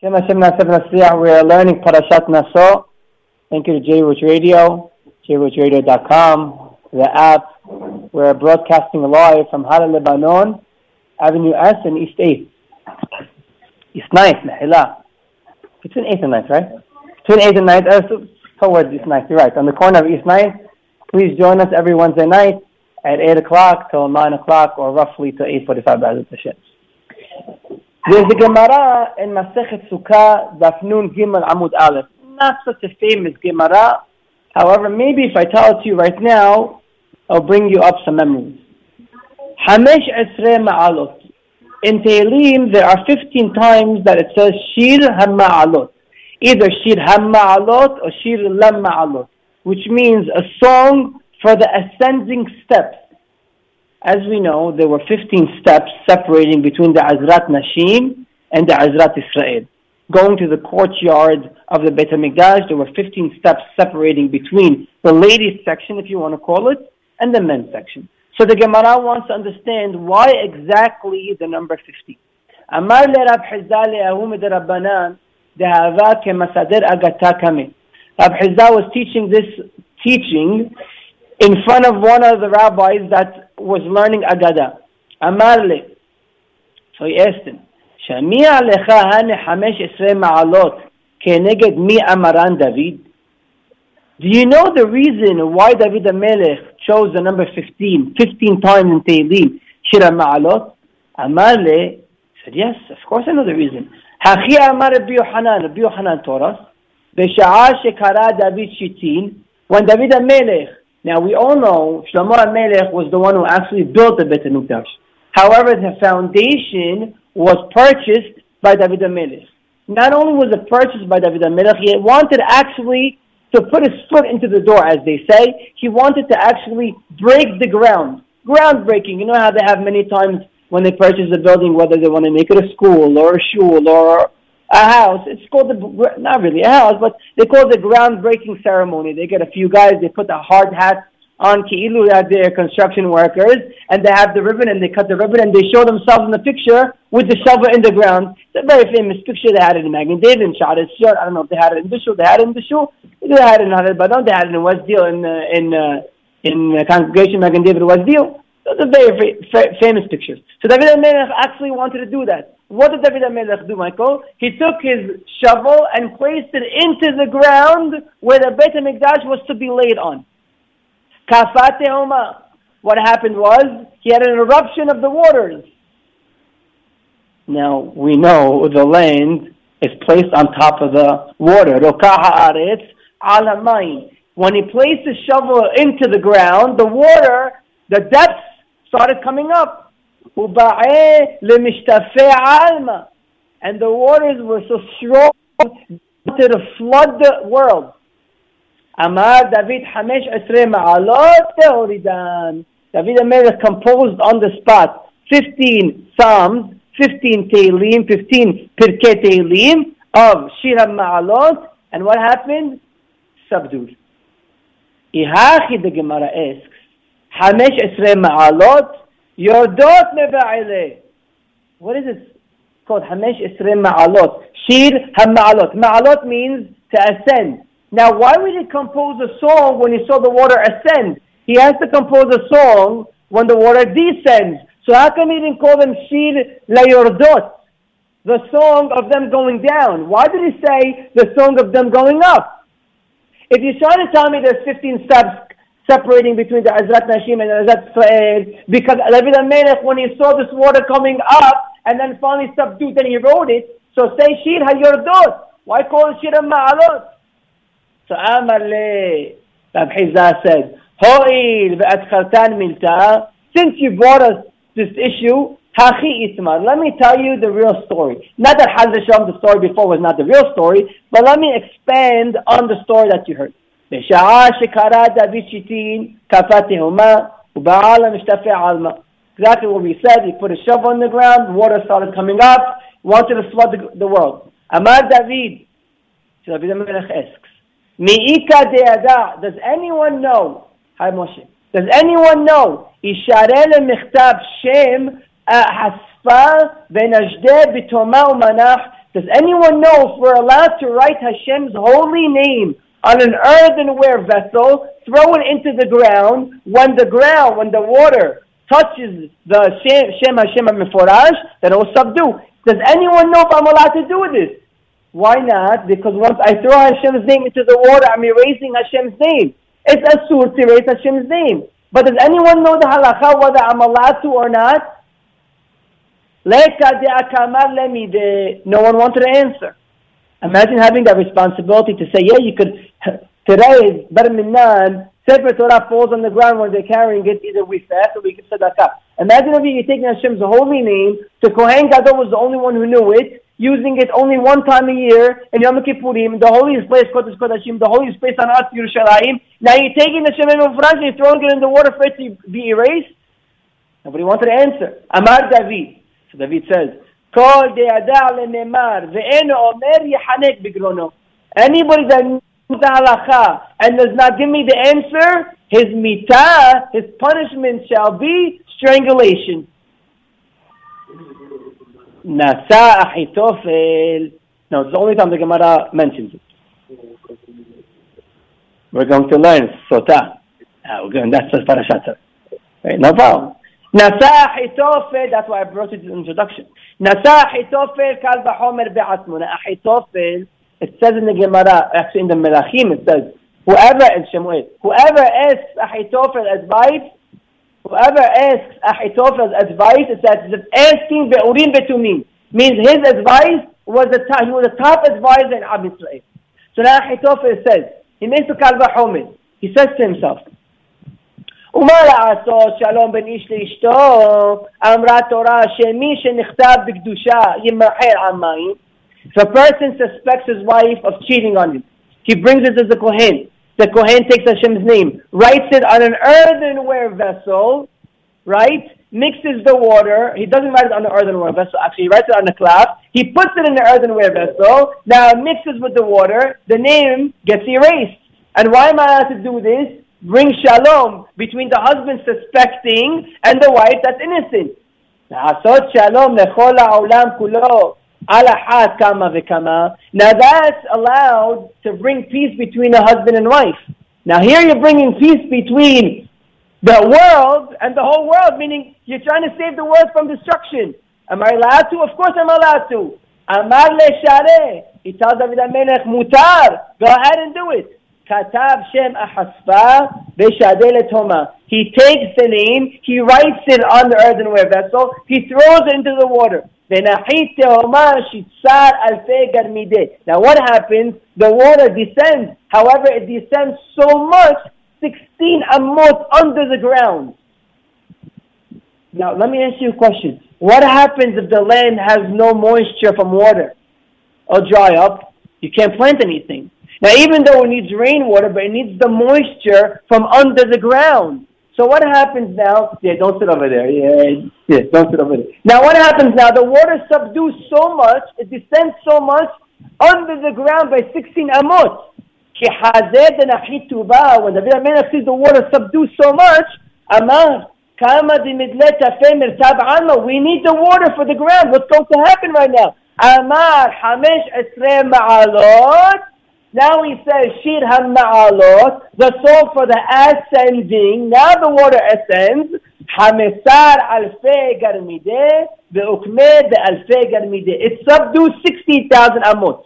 We are learning Parashat Naso. Thank you to J Roach Radio, jroachradio.com, the app. We're broadcasting live from Hala, Lebanon, Avenue S and East 8th. East 9th, Nahila. Between 8th and 9th, right? Between 8th and 9th, uh, towards East 9th, you're right. On the corner of East 9th. Please join us every Wednesday night at 8 o'clock till 9 o'clock or roughly to 8.45 B'ezrat Hashem. There's a Gemara in Masechet Sukkah, Daf Nun Gimel Amud Aleph. Not such a famous Gemara. However, maybe if I tell it to you right now, I'll bring you up some memories. Hamesh Esre Ma'alot. In Tehillim, there are 15 times that it says Shir HaMa'alot. Either Shir HaMa'alot or Shir Lam Ma'alot, which means a song for the ascending steps as we know, there were 15 steps separating between the Azrat Nashim and the Azrat Israel. Going to the courtyard of the Beit HaMikdash, there were 15 steps separating between the ladies section, if you want to call it, and the men's section. So the Gemara wants to understand why exactly the number 15. אמר לרב חיסדא להוא מדרבנן דהבה כמסדר אגתה קמא. Rab Chizda was teaching this teaching in front of one of the rabbis that was learning Agada. Amar le. So he asked him, שמי עליך הנה חמש עשרה מעלות כנגד מי אמרן דוד? Do you know the reason why David HaMelech chose the number 15, 15 times in Tehillim, Shira Ma'alot? Amar le, said, yes, of course I know the reason. Hachi Amar Rabbi Yohanan, Rabbi Yohanan taught us, B'sha'ah shekara David Shitin, when David HaMelech now we all know Shlomo HaMelech was the one who actually built the Beit HaMikdash. However, the foundation was purchased by David HaMelech. Not only was it purchased by David HaMelech, he wanted actually to put his foot into the door, as they say. He wanted to actually break the ground. Groundbreaking. You know how they have many times when they purchase a building, whether they want to make it a school or a shul or a house. It's called the not really a house, but they call it the groundbreaking ceremony. They get a few guys, they put the hard hats on Ki'ilu that they're construction workers, and they have the ribbon and they cut the ribbon and they show themselves in the picture with the shovel in the ground. It's a very famous picture. They had it in Magen David shot it. I don't know if they had it in show. They had it in the show. They had it in Hadid Badon. They had it in West Deal in uh, in uh, in uh, congregation Magen David West Deal. Those are very fa- famous pictures. So David HaMelech actually wanted to do that. What did David HaMelech do, Michael? He took his shovel and placed it into the ground where the Beit HaMikdash was to be laid on. Kafat Tehoma. What happened was, he had an eruption of the waters. Now, we know the land is placed on top of the water. When he placed the shovel into the ground, the water, the depths started coming up. And the waters were so strong to flood the world. Amar David Hamesh Esre Ma'alot Teoridan. David HaMelech composed on the spot 15 Psalms, 15 Tehillim, 15 Pirkei Tehillim of Shir Ma'alot. And what happened? Subdued. Ihachi the Gemara asks, Hamesh Esre Ma'alot Yordot meba'ile. What is it called? Hamesh Isrim Ma'alot. Shir HaMa'alot. Ma'alot means to ascend. Now, why would he compose a song when he saw the water ascend? He has to compose a song when the water descends. So how come he didn't call them Shir LaYordot? The song of them going down. Why did he say the song of them going up? If you're trying to tell me there's 15 steps separating between the Azrat Nashim and Azrat Israel because David HaMelech, when he saw this water coming up and then finally subdued, then he wrote it. So say Shir HaYordot. Why call it Shir HaMa'alot? So Amar Le, said, Ho'il ve'adchartan milta, since you brought us this issue, Hachi Itmar. Let me tell you the real story. Not that Hazasham, the story before was not the real story, but let me expand on the story that you heard. בשעה שקרא דוד שיטין, קפא תהומה, ובעל המשתפע עלמה. Exactly what we said, he put a shovel in the ground, water started coming up, wanted to flood the, the world. Amar David, so David HaMelech asks, Mi'ika de'ada, does anyone know, hi Moshe, does anyone know, ישארה למכתב שם הספה ונשדה בתומה ומנח, Does anyone know if we're allowed to write Hashem's holy name on an earthenware vessel, throw it into the ground, when the ground, when the water touches the Shem, Shem Meforash, then it will subdue. Does anyone know if I'm allowed to do this? Why not? Because once I throw Hashem's name into the water, I'm erasing Hashem's name. It's asur to erase Hashem's name. But does anyone know the halacha whether I'm allowed to or not? No one wanted to answer. Imagine having that responsibility to say, yeah, you could, Today, better minan, Sefer Torah falls on the ground when they're carrying it. Either we fast or we give tzedakah. Imagine if you're taking Hashem's holy name. The Kohen Gadol was the only one who knew it, using it only one time a year in Yom Kippurim, the holiest place, Kodesh Kodashim, the holiest place on earth, Yerushalayim. Now you're taking the Shem and you're throwing it in the water for it to be erased. Nobody wanted to answer. Amar David. So David says, Kol de'adah le'nemar ve'eno omer yihanek Bigrono." Anybody that the halacha and does not give me the answer, his mitah, his punishment shall be strangulation. Nasa Ahitofel. No, it's the only time the Gemara mentions it. We're going to learn Sota. Uh, we're going, that's the parashat. Right, no problem. Nasa Ahitofel, that's why I brought it in the introduction. Nasa Ahitofel kal b'chomer be'atmuna. Ahitofel, it says in the Gemara, actually in the Melachim, it says, whoever, in Shemuel, whoever asks Ahitofel advice, whoever asks Ahitophel's advice, it's as if asking Be'urim Betumim. Means his advice was the top, he was the top advisor in Ab Israel. So now Ahitophel says, he makes a kalva homin. He says to himself, ומה לעשות שלום בין איש לאשתו אמרה תורה שמי שנכתב בקדושה ימחל על מים If a person suspects his wife of cheating on him, he brings it to the Kohen. The Kohen takes Hashem's name, writes it on an earthenware vessel, right? Mixes the water. He doesn't write it on an earthenware vessel. Actually, he writes it on a cloth. He puts it in the earthenware vessel. Now it mixes with the water. The name gets erased. And why am I allowed to do this? Bring shalom between the husband suspecting and the wife that's innocent. לעשות שלום לכל העולם כולו Alahat kama. Now that's allowed to bring peace between a husband and wife. Now here you're bringing peace between the world and the whole world, meaning you're trying to save the world from destruction. Am I allowed to? Of course I'm allowed to. Amar le He tells David HaMelech, mutar. Go ahead and do it. Katab Shem Ahaspa Beshadeh Letoma. He takes the name, he writes it on the earthenware vessel, he throws it into the water. Now what happens? The water descends. However, it descends so much, 16 amot under the ground. Now let me ask you a question. What happens if the land has no moisture from water? It'll dry up. You can't plant anything. Now even though it needs rainwater, but it needs the moisture from under the ground. So what happens now? Yeah, don't sit over there. Yeah, yeah, don't sit over there. Now what happens now? The water subdues so much, it descends so much under the ground by 16 amot. When the Melech sees the water subdue so much, Amar, we need the water for the ground. What's going to happen right now? Amar, Hamesh Esre Ma'alot, now he says, Shir HaMa'alot, the soul for the ascending. Now the water ascends. Hamesar alfe garmide, ve'ukme de alfe garmide. It subdues 60,000 amot.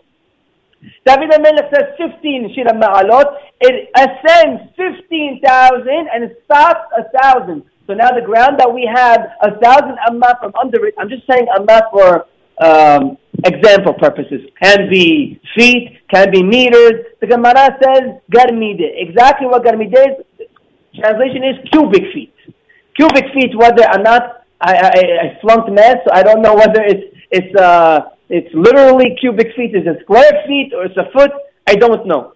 David HaMelech says 15 Shir HaMa'alot. It ascends 15,000 and it stops a thousand. So now the ground that we have, a thousand amot from under it, I'm just saying amot for um, example purposes. Can be feet, can be meters. The Gemara says garmide. Exactly what garmide is, translation is cubic feet. Cubic feet, whether or not, I, I, I flunked math, so I don't know whether it's, it's, uh, it's literally cubic feet, is it square feet, or it's a foot, I don't know.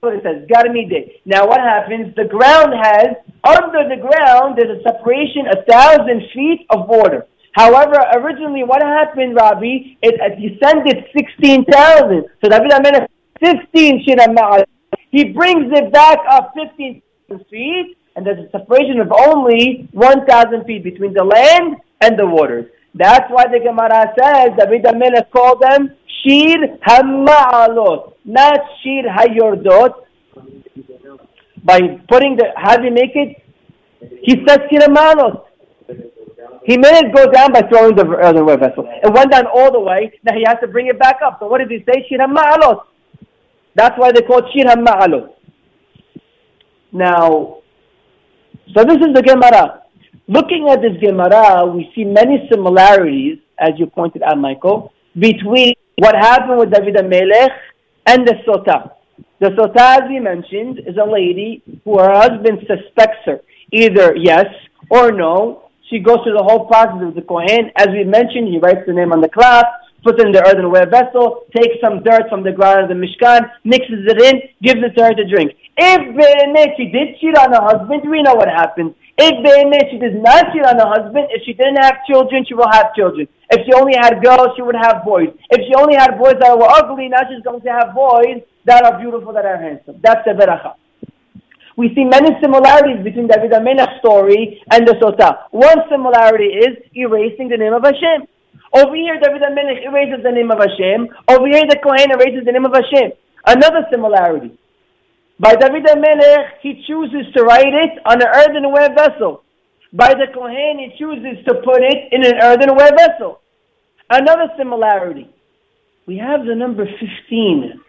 What it says, garmide. Now what happens, the ground has, under the ground, there's a separation, a thousand feet of water. However, originally what happened, Rabbi, is he sent it 16,000. So David Amelech, 15 Shina He brings it back up 15 feet, and there's a separation of only 1,000 feet between the land and the waters. That's why the Gemara says David HaMelech called them Shir HaMa'alot, not Shir HaYordot. By putting the, how do you make it? He says Shir HaMa'alot. He made it go down by throwing the earthenware vessel. It went down all the way. Now he has to bring it back up. So what did he say? Shir HaMa'alot. That's why they call it Shir HaMa'alot. Now, so this is the Gemara. Looking at this Gemara, we see many similarities, as you pointed out, Michael, between what happened with David and Melech and the Sota. The Sota, as we mentioned, is a lady who her husband suspects her, either yes or no. She goes through the whole process of the Kohen. As we mentioned, he writes the name on the cloth, puts it in the earthenware vessel, takes some dirt from the ground of the Mishkan, mixes it in, gives it to her to drink. If she did cheat on her husband, we know what happens. If she does not cheat on her husband, if she didn't have children, she will have children. If she only had girls, she would have boys. If she only had boys that were ugly, now she's going to have boys that are beautiful, that are handsome. That's the beracha. We see many similarities between David HaMelech's story and the Sota. One similarity is erasing the name of Hashem. Over here, David HaMelech erases the name of Hashem. Over here, the Kohen erases the name of Hashem. Another similarity. By David HaMelech, he chooses to write it on an earthenware vessel. By the Kohen, he chooses to put it in an earthenware vessel. Another similarity. We have the number 15.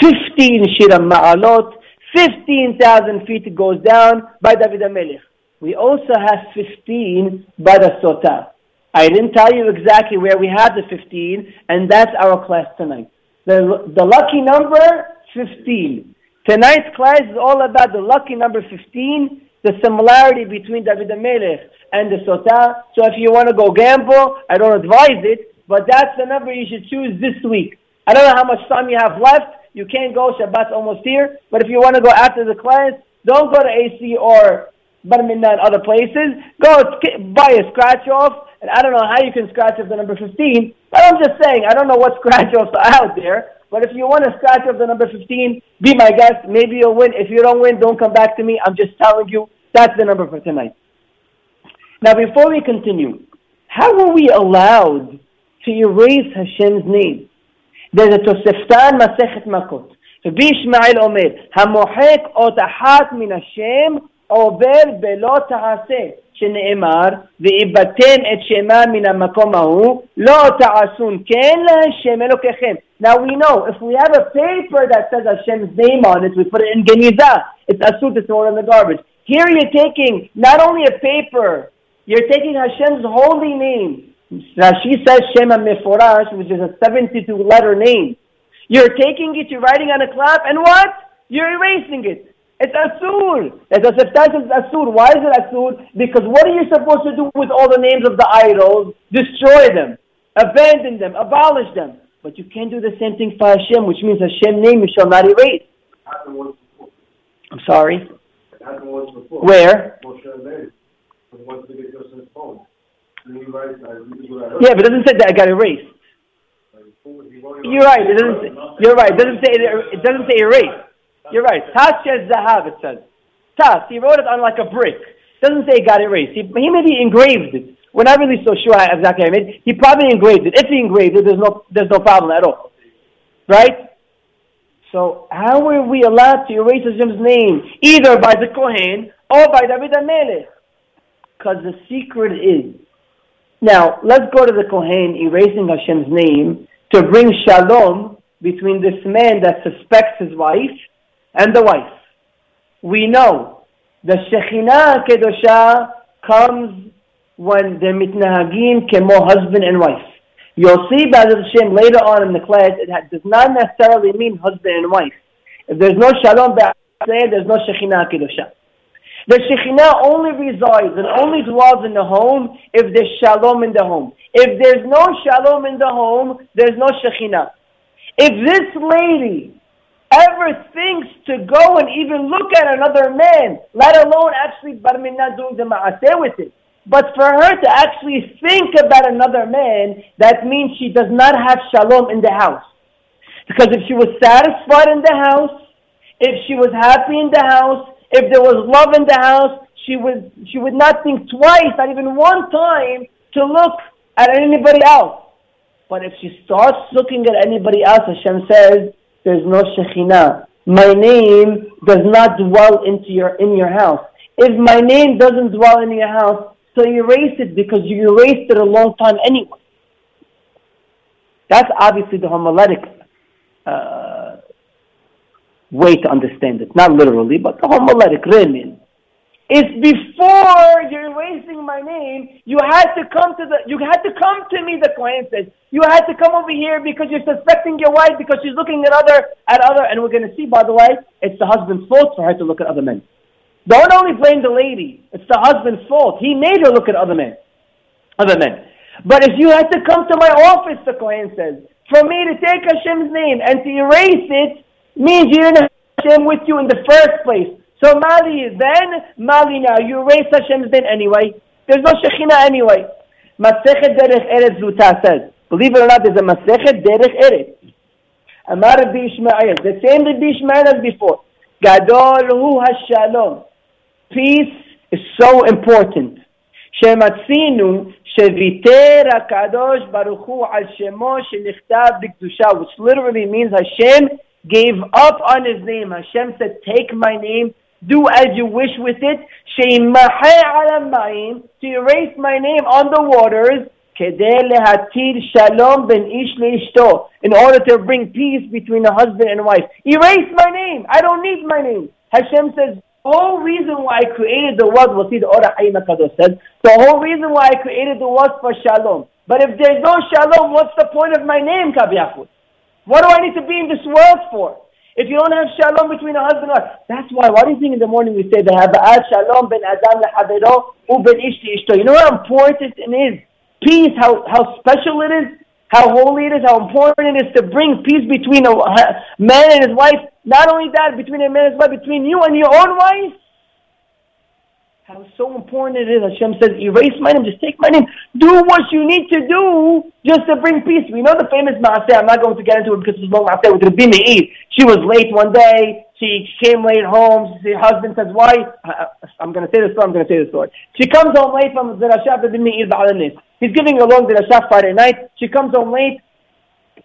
15 Shira Ma'alot, 15,000 feet goes down by David HaMelech. We also have 15 by the Sota. I didn't tell you exactly where we have the 15, and that's our class tonight. The, the lucky number, 15. Tonight's class is all about the lucky number 15, the similarity between David HaMelech and the Sota. So if you want to go gamble, I don't advise it, but that's the number you should choose this week. I don't know how much time you have left. You can't go, Shabbat's almost here. But if you want to go after the class, don't go to AC or Bar and other places. Go buy a scratch off. And I don't know how you can scratch off the number 15, but I'm just saying, I don't know what scratch offs are out there. But if you want to scratch off the number 15, be my guest. Maybe you'll win. If you don't win, don't come back to me. I'm just telling you that's the number for tonight. Now, before we continue, how were we allowed to erase Hashem's name? A Toseftan Masechet Makot. רבי ישמעאל אומר, המוחק אות אחת מן השם עובר בלא תעשה. שנאמר, ואיבדתם את שמה מן המקום ההוא, לא תעשון כן להשם אלוקיכם. Now we know, if we have a paper that says Hashem's name on it, we put it in Geniza, it's asur to throw it in the garbage. Here you're taking not only a paper, you're taking Hashem's holy name. Rashi says Shema Meforash, which is a 72 letter name. You're taking it, you're writing on a cloth, and what? You're erasing it. It's asur. It's a substantial asur. Why is it asur? Because what are you supposed to do with all the names of the idols? Destroy them, abandon them, abolish them. But you can't do the same thing for Hashem, which means Hashem name you shall not erase. I'm sorry. Where? Yeah, but it doesn't say that I got erased. You're right. It doesn't. Say, you're right. It doesn't say. It it doesn't say erase. You're right. Tashes Zahav, it says. Tas, he wrote it on like a brick. It doesn't say he got erased. He, he maybe engraved it. We're not really so sure exactly how he He probably engraved it. If he engraved it, there's no, there's no problem at all. Right? So how were we allowed to erase Hashem's name? Either by the Kohen or by David HaMelech. Because the secret is, now let's go to the Kohen erasing Hashem's name to bring shalom between this man that suspects his wife and the wife. We know the Shekhinah Kedosha comes when they're mitnahagim kemo husband and wife. You'll see the Hashem later on in the class, it does not necessarily mean husband and wife. If there's no shalom there's no Shekhinah Kedosha. The Shekhinah only resides and only dwells in the home if there's shalom in the home. If there's no shalom in the home, there's no Shekhinah. If this lady ever thinks to go and even look at another man, let alone actually barminna doing the ma'aseh with it. But for her to actually think about another man, that means she does not have shalom in the house. Because if she was satisfied in the house, if she was happy in the house, if there was love in the house, she would, she would not think twice, not even one time, to look at anybody else. But if she starts looking at anybody else, Hashem says, there's no Shekhinah. My name does not dwell into your, in your house. If my name doesn't dwell in your house, so erase it because you erased it a long time anyway. That's obviously the homiletic uh, way to understand it. Not literally, but the homiletic, remin. It's before you're erasing my name, you had to come to the, you had to come to me, the client says. You had to come over here because you're suspecting your wife because she's looking at other, at other, and we're going to see, by the way, it's the husband's fault for her to look at other men. Don't only blame the lady, it's the husband's fault. He made her look at other men, other men. But if you had to come to my office, the Kohen says, for me to take Hashem's name and to erase it means you didn't have Hashem with you in the first place. So Mali is then, Mali now. You erase Hashem's name anyway. There's no Shekhinah anyway. Masechet Derech Eretz Zuta says, believe it or not, there's a Masechet Derech Eretz. Amar Rabbi Ishmael, the same Rabbi Ishmael as before. Gadol hu hashalom. Peace is so important. שמצינו שוויתר הקדוש ברוך הוא על שמו שנכתב בקדושה, which literally means Hashem gave up on his name. Hashem said, take my name, do as you wish with it. To erase my name on the waters. shalom ben ish In order to bring peace between a husband and wife. Erase my name. I don't need my name. Hashem says, the whole reason why I created the world was see the Or HaHayim says, the whole reason why I created the world for shalom. But if there's no shalom, what's the point of my name, Kabiyafut? What do I need to be in this world for? If you don't have shalom between a husband and wife, that's why. Why do you think in the morning we say the Haba'at shalom ben adam lehavero u ben ishti ishto? You know how important it is? Peace, how, how special it is? how holy it is, how important it is to bring peace between a man and his wife. Not only that, between a man and his wife, between you and your own wife. How so important it is. Hashem says, erase my name, just take my name. Do what you need to do just to bring peace. We know the famous Maaseh. I'm not going to get into it because it's long Maaseh with Rabbi Meir. She was late one day. She came late home. Her husband says, why? I'm going to say the story. I'm going to say the story. She comes home late from the Rasha Rabbi Meir Ba'alanis. He's giving a long Rasha Friday night. She comes home late.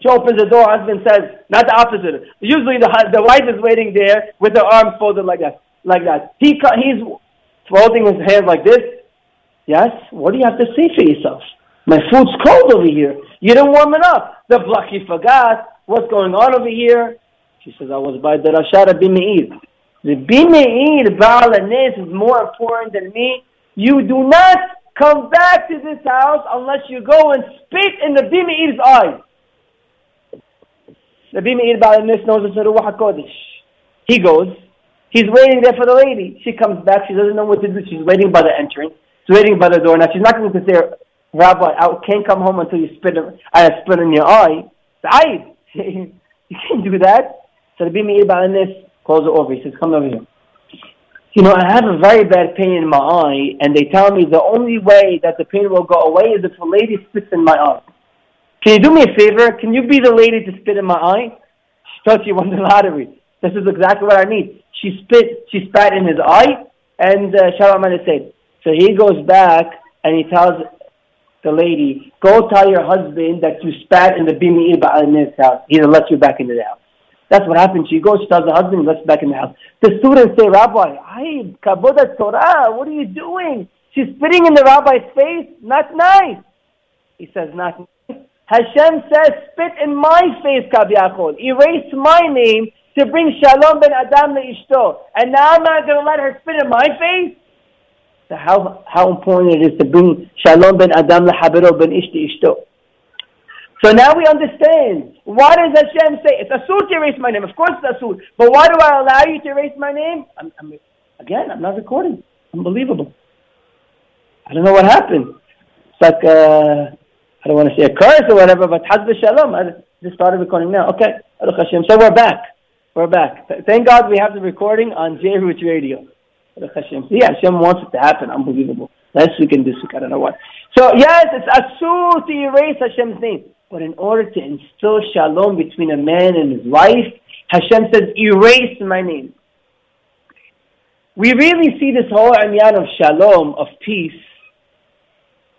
She opens the door. Husband says, not the opposite. Usually the, the wife is waiting there with her arms folded like that. Like that. He, he's folding his hands like this. Yes? What do you have to say for yourself? My food's cold over here. You didn't warm it up. The blocky forgot. What's going on over here? She says, I was by the Rashad Rabbi Meir. The Meir, Baal is more important than me. You do not come back to this house unless you go and spit in the Meir's eyes. The Meir Baal knows it's a Ruach HaKodesh. He goes, He's waiting there for the lady. She comes back. She doesn't know what to do. She's waiting by the entrance. She's waiting by the door. Now, she's not going to say, Rabbi, I can't come home until you spit, I have spit in your eye. I, you can't do that. So the Bimi this calls her over. He says, come over here. You know, I have a very bad pain in my eye, and they tell me the only way that the pain will go away is if a lady spits in my eye. Can you do me a favor? Can you be the lady to spit in my eye? She thought she won the lottery. This is exactly what I need she spit, she spat in his eye, and uh, Shalom said. So he goes back and he tells the lady, go tell your husband that you spat in the bimi in his house. He'll let you back into the house. That's what happened. She goes, she tells the husband, lets back in the house. The students say, Rabbi, hi, kaboda Torah, what are you doing? She's spitting in the rabbi's face? Not nice. He says, not nice. Hashem says, spit in my face, Kabiyachol. Erase my name to bring shalom ben Adam ishto, and now I'm not going to let her spit in my face. So how how important it is to bring shalom ben Adam lehabero ben ishti ishto. So now we understand. Why does Hashem say it's asur to erase my name? Of course it's asur, but why do I allow you to erase my name? I'm, I'm, again, I'm not recording. Unbelievable. I don't know what happened. It's like uh, I don't want to say a curse or whatever, but Hazbe Shalom. I just started recording now. Okay, Hashem. So we're back. We're back. Thank God we have the recording on JRoots Radio. Yeah, Hashem wants it to happen. Unbelievable. Last week and this I don't know what. So yes, it's asur to erase Hashem's name. But in order to instill shalom between a man and his wife, Hashem says, erase my name. We really see this whole amyan of shalom, of peace,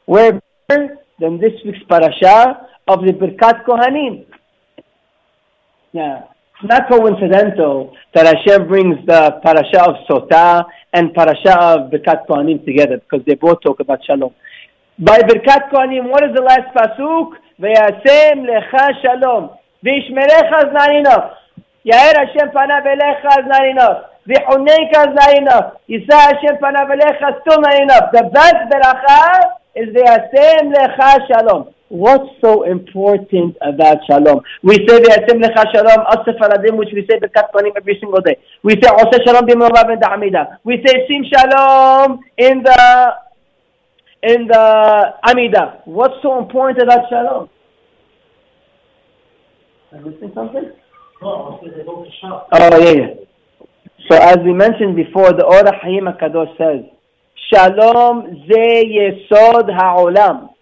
where than this week's parasha of the Birkat Kohanim. Yeah. Not coincidental that Hashem brings the parasha of Sotah and parasha of Birkat Kohanim together because they both talk about Shalom. By Birkat Kohanim, what is the last pasuk? V'yasem lecha shalom. V'ishmerecha enough. Yair Hashem panav elecha is not enough. Yisa Hashem panav elecha still not enough. The best beracha is V'yasem lecha shalom. What's so important about shalom? We say the V'yasem lecha shalom, Asif aladim, which we say Birkat Kohanim every single day. We say Oseh shalom b'molav and da'amida. We say Sim shalom in the in the Amida. What's so important about shalom? Am you missing something? Oh, yeah, yeah. So as we mentioned before, the Or HaHayim HaKadosh says, Shalom ze yesod ha'olam.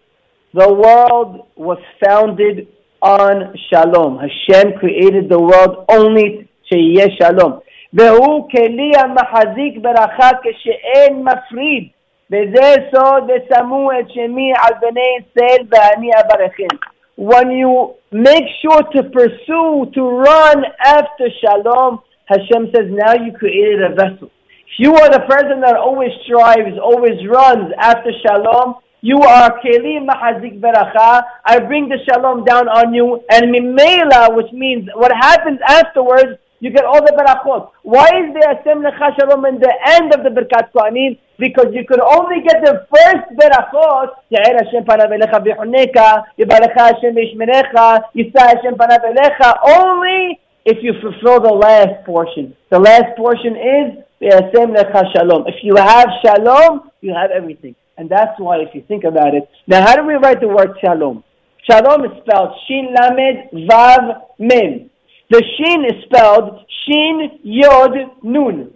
The world was founded on shalom. Hashem created the world only to sheyeh shalom. והוא כלי המחזיק ברכה כשאין מפריד וזה סוד ושמו את שמי על בני ישראל ואני אברכם. When you make sure to pursue, to run after shalom, Hashem says, now you created a vessel. If you are the person that always strives, always runs after shalom, you are keli mahazik beracha. I bring the shalom down on you, and mimela, which means what happens afterwards, you get all the berachot. Why is there a Lecha Shalom in the end of the Birkat Kohanim? Because you could only get the first berachot, Ya'er Hashem panav elecha v'choneka, Yibalecha Hashem v'ishmerecha, Yisa Hashem panav elecha, only if you fulfill the last portion. The last portion is Shalom. If you have Shalom, you have everything. And that's why if you think about it, now how do we write the word Shalom? Shalom is spelled Shin Lamed Vav Mem. The shin is spelled shin yod nun.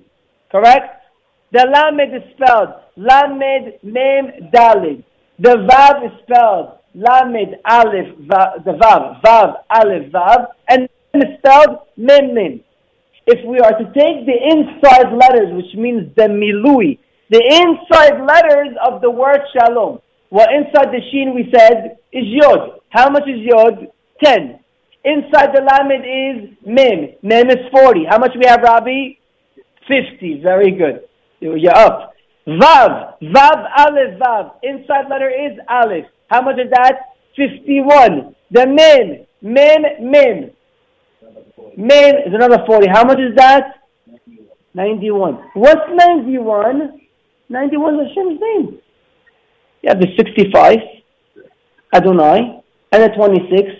Correct? The lamed is spelled lamed mem dalid. The vav is spelled lamed aleph vav, the vav vav aleph vav, and it's spelled mem mem. If we are to take the inside letters, which means the milui, the inside letters of the word shalom, well, inside the shin we said is yod. How much is yod? Ten. Inside the lamed is mem. Mem is 40. How much we have, Rabbi? 50. Very good. You're up. Vav. Vav, Aleph, Vav. Inside letter is Aleph. How much is that? 51. The mem. Mem, mem. Mem is another 40. How much is that? 91. What's 91? 91 is Hashem's name. You have the 65, Adonai, and the 26,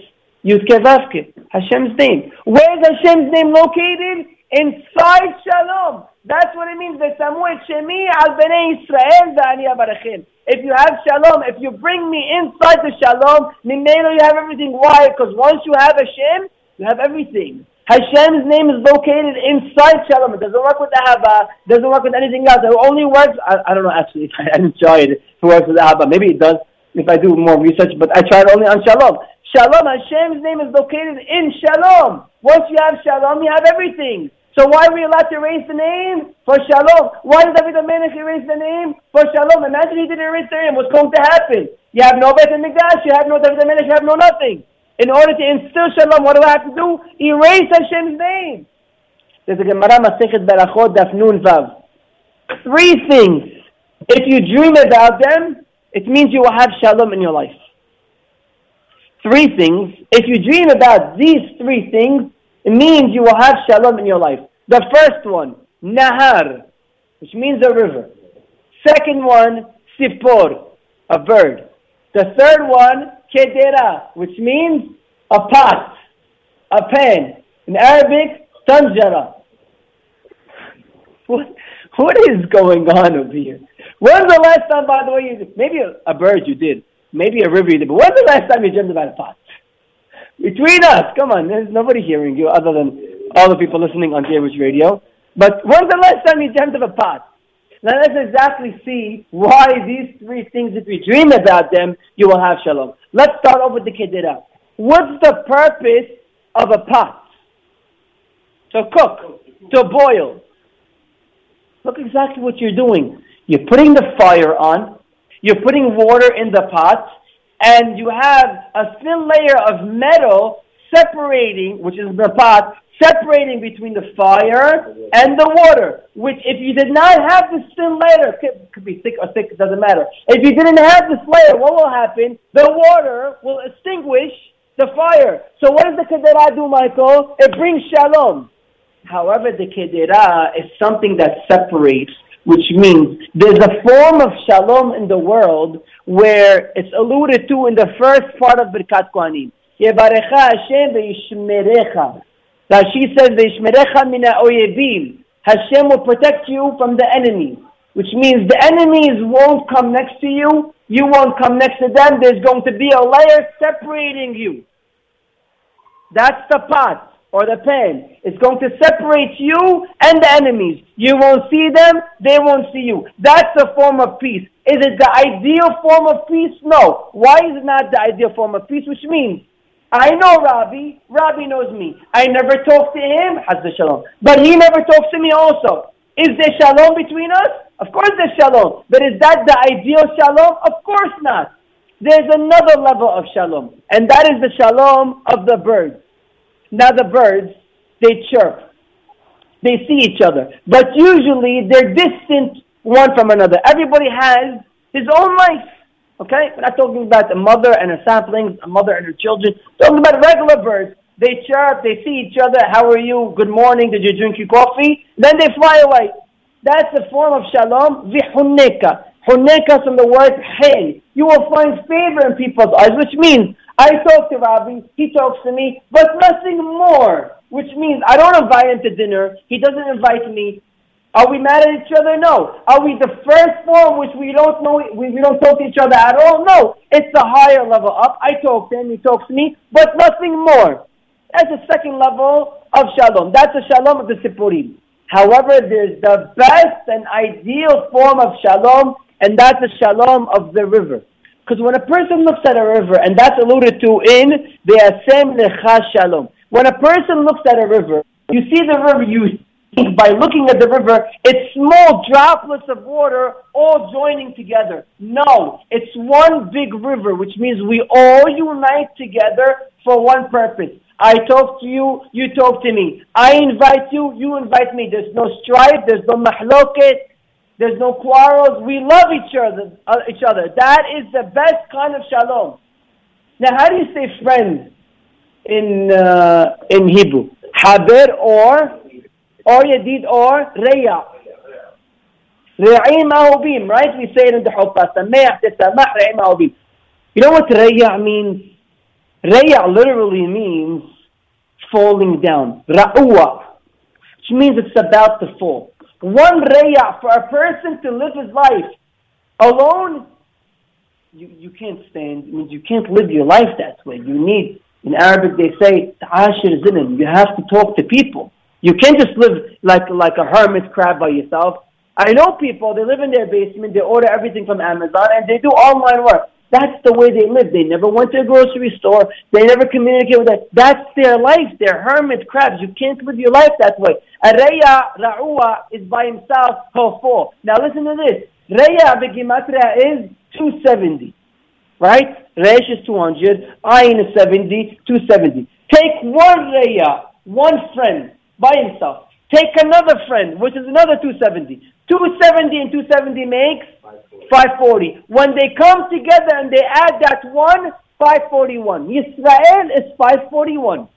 Yudke Vavke, Hashem's name. Where is Hashem's name located? Inside Shalom. That's what it means. Shemi al bnei Israel If you have Shalom, if you bring me inside the Shalom, Mimelo you have everything. Why? Because once you have Hashem, you have everything. Hashem's name is located inside Shalom. It doesn't work with the Haba. doesn't work with anything else. It only works, I, I don't know actually, if I try it. If it works with the Haba. Maybe it does if I do more research, but I tried only on Shalom. Shalom, Hashem's name is located in Shalom. Once you have Shalom, you have everything. So why are we allowed to erase the name? For Shalom. Why does David Melech erase the name? For Shalom. Imagine he didn't erase the name. What's going to happen? You have no Beth Mikdash, you have no David Melech, you have no nothing. In order to instill Shalom, what do I have to do? Erase Hashem's name. There's a Gemara Masechet Berachot Daf Nun Vav. Three things. If you dream about them, it means you will have Shalom in your life three things, if you dream about these three things, it means you will have shalom in your life. The first one, nahar, which means a river. Second one, sipor, a bird. The third one, kedera, which means a pot, a pan. In Arabic, tanjara. What, what is going on over here? When's the last time, by the way, you? Maybe a, a bird you did. Maybe a river you did. But when's the last time you dreamed about a pot? Between us, come on, there's nobody hearing you other than all the people listening on Cambridge Radio. But when's the last time you dreamt of a pot? Now let's exactly see why these three things, if you dream about them, you will have shalom. Let's start off with the kedera. What's the purpose of a pot? To cook, to boil. Look exactly what you're doing. You're putting the fire on, you're putting water in the pot, and you have a thin layer of metal separating, which is the pot, separating between the fire and the water. Which, if you did not have this thin layer, could, could be thick or thick, it doesn't matter. If you didn't have this layer, what will happen? The water will extinguish the fire. So what does the kedera do, Michael? It brings shalom. However, the kedera is something that separates, which means there's a form of shalom in the world where it's alluded to in the first part of Birkat Kohanim. Yevarecha Hashem ve'yishmerecha. Rashi says, ve'yishmerecha mina oyebim. Hashem will protect you from the enemies. Which means the enemies won't come next to you, you won't come next to them, there's going to be a layer separating you. That's the pot or the pen. It's going to separate you and the enemies. You won't see them, they won't see you. That's a form of peace. Is it the ideal form of peace? No. Why is it not the ideal form of peace? Which means, I know Rabbi, Rabbi knows me. I never talk to him, the shalom. But he never talks to me also. Is there shalom between us? Of course there's shalom. But is that the ideal shalom? Of course not. There's another level of shalom. And that is the shalom of the birds. Now the birds, they chirp. They see each other. But usually they're distant one from another. Everybody has his own life. Okay? We're not talking about a mother and her saplings, a mother and her children. We're talking about regular birds. They chirp, they see each other. How are you? Good morning. Did you drink your coffee? Then they fly away. That's a form of shalom. Vihunneka. Hunneka from the word hen. You will find favor in people's eyes, which means I talk to Rabbi, he talks to me, but nothing more. Which means I don't invite him to dinner. He doesn't invite me. Are we mad at each other? No. Are we the first form which we don't know, we, we don't talk to each other at all? No. It's the higher level up. I talk to him, he talks to me, but nothing more. That's the second level of shalom. That's the shalom of the Sippurim. However, there's the best and ideal form of shalom, and that's the shalom of the river. Because when a person looks at a river, and that's alluded to in the Asem Lecha Shalom. When a person looks at a river, you see the river, you by looking at the river, it's small droplets of water all joining together. No, it's one big river, which means we all unite together for one purpose. I talk to you, you talk to me. I invite you, you invite me. There's no strife, there's no mahloket, there's no quarrels. We love each other. Uh, each other. That is the best kind of shalom. Now, how do you say friend in uh, in Hebrew? Haber or or Yadid or Reya. Re'im ahubim, right? We say it in the Huppah. Sameach tesamach re'im ahubim. You know what Reya means? Reya literally means falling down. Ra'uwa, which means it's about to fall. One Reya, for a person to live his life alone, you, you can't stand, means you can't live your life that way. You need, in Arabic they say, ta'ashir zinin, you have to talk to people. You can't just live like, like a hermit crab by yourself. I know people, they live in their basement, they order everything from Amazon, and they do online work. That's the way they live. They never went to a grocery store. They never communicate with it. That's their life. They're hermit crabs. You can't live your life that way. A reya, ra'ua, is by himself, hofo. Now listen to this. Reya begimatria is 270. Right? Resh is 200. Ayin is 70. 270. Take one reya, one friend, by himself. Take another friend, which is another 270. 270 and 270 makes 540. When they come together and they add that one, 541. Israel is 541.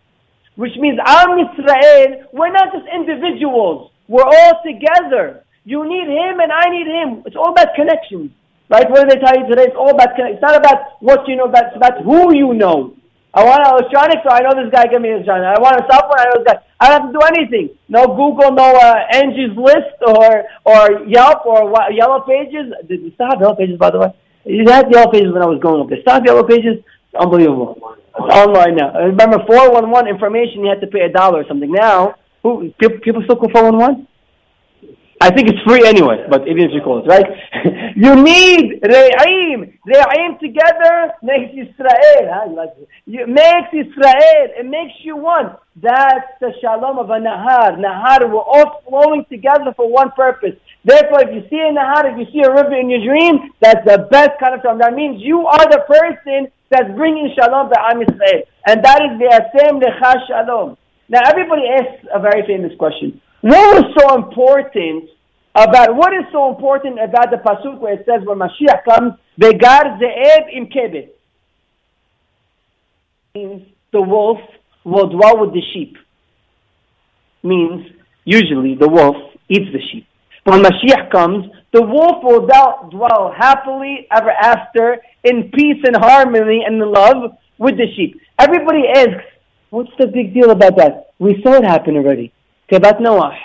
Which means Am Israel, we're not just individuals. We're all together. You need him and I need him. It's all about connections. Right? What do they tell you today? It's all about connections. It's not about what you know, it's about who you know. I want an electronics, so I know this guy gave me electronics. I want a software, I know this guy. I don't have to do anything. No Google, no uh, Angie's List or or Yelp or what, Yellow Pages. Did you still have Yellow Pages, by the way? You had Yellow Pages when I was growing up. They have Yellow Pages. Unbelievable. It's online now. I remember 411 information, you had to pay a dollar or something. Now, who people, people still call 411? I think it's free anyway, but even if you call it, right? you need Re'im. Re'im together makes Israel. Huh? Makes Israel. It makes you one. That's the shalom of a Nahar. Nahar, we're all flowing together for one purpose. Therefore, if you see a Nahar, if you see a river in your dream, that's the best kind of shalom. That means you are the person that's bringing shalom to Am Israel. And that is the Asem Lecha Shalom. Now, everybody asks a very famous question. What was so important about what is so important about the pasuk where it says when Mashiach comes, "Begar ze'ev im kebet," means the wolf will dwell with the sheep. Means usually the wolf eats the sheep. When Mashiach comes, the wolf will dwell happily ever after in peace and harmony and love with the sheep. Everybody asks, what's the big deal about that? We saw it happen already. Kebat Noah.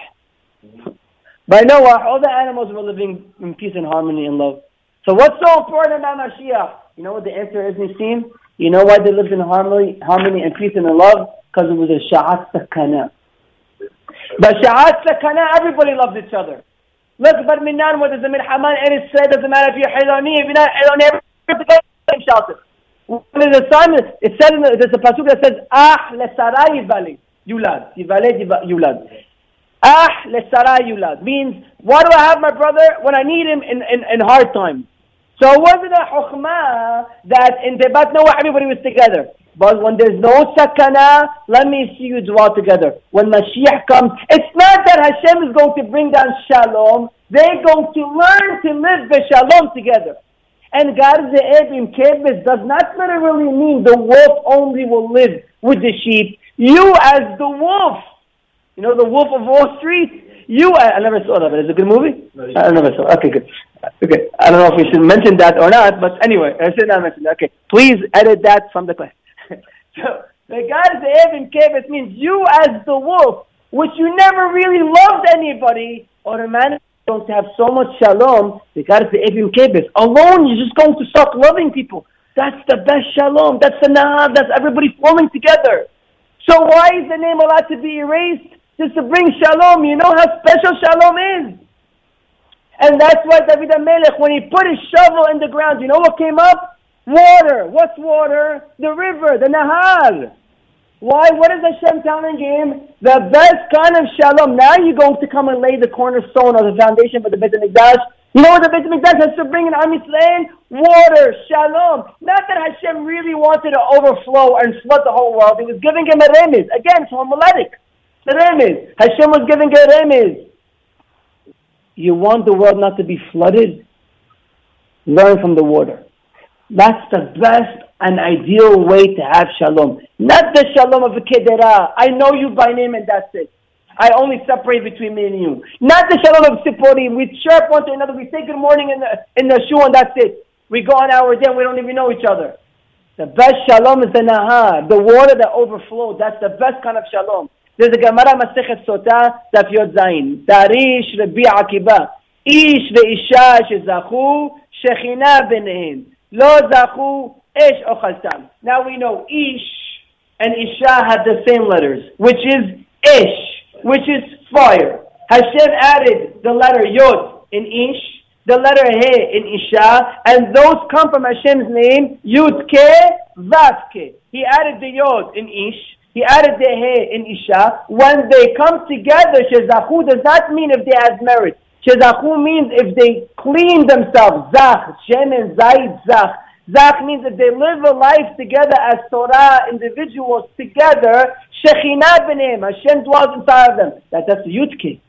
By Noah, all the animals were living in peace and harmony and love. So what's so important about Mashiach? You know what the answer is, Nisim? You know why they lived in harmony, harmony and peace and love? Because it was a Sha'at Sakana. But Sha'at Sakana, everybody loved each other. Look, but Minan, what does the Haman and it said, doesn't matter if you're Hiloni, if you're not Hiloni, everybody shelter. When the son, it said in there's a pasuk that says, Ah, lesara yivale, yulad, yivale yulad. Ah, lesara yulad means, why do I have my brother when I need him in, in, in hard times? So it wasn't a chukhmah that in Tebat Noah everybody was together. But when there's no sakana, let me see you dwell together. When Mashiach comes, it's not that Hashem is going to bring down shalom. They're going to learn to live the shalom together. And God in Kebes does not literally mean the wolf only will live with the sheep. You as the wolf you know the Wolf of Wall Street? You, I, I never saw that, but it's a good movie? No, I never saw Okay, good. Okay, I don't know if we should mention that or not, but anyway, I should not mention that. Okay, please edit that from the class. so, the God is the Evan Kevis means you as the wolf, which you never really loved anybody, automatically going to have so much shalom, the God is the Evan Kevis. Alone, you're just going to stop loving people. That's the best shalom. That's the nah, that's everybody flowing together. So why is the name allowed to be erased? just to bring shalom. You know how special shalom is. And that's why David HaMelech, when he put his shovel in the ground, you know what came up? Water. What's water? The river, the Nahal. Why? What is Hashem telling him? The best kind of shalom. Now you're going to come and lay the cornerstone or the foundation for the Beit HaMikdash. You know what the Beit HaMikdash has to bring in Am Yisrael? Water, shalom. Not that Hashem really wanted to overflow and flood the whole world. He was giving him a remez. Again, it's homiletic. The remez. Hashem was giving a remez. You want the world not to be flooded? Learn from the water. That's the best and ideal way to have shalom. Not the shalom of a kedera. I know you by name and that's it. I only separate between me and you. Not the shalom of Sipporim. We chirp one to another. We say good morning in the, in the shul and that's it. We go on our day and we don't even know each other. The best shalom is the nahar, the water that overflows. That's the best kind of shalom. There's a Gemara Masechet Sota, Daf Yod Zayin. Darish Rabbi Akiva. Ish ve'isha shezachu, shechina b'nehem. Lo zachu, ish ochaltam. Now we know Ish and Isha have the same letters, which is Ish which is fire. Hashem added the letter yod in ish, the letter he in isha, and those come from Hashem's name, yudke, vavke. He added the yod in ish, he added the he in Isha. When they come together, Shezachu does not mean if they have merit. Shezachu means if they clean themselves. Zach, Shemen, Zaid, Zach. Zach means that they live a life together as Torah individuals together, Shekhinah b'neim, Hashem dwells inside of them. That, that's the Yudke.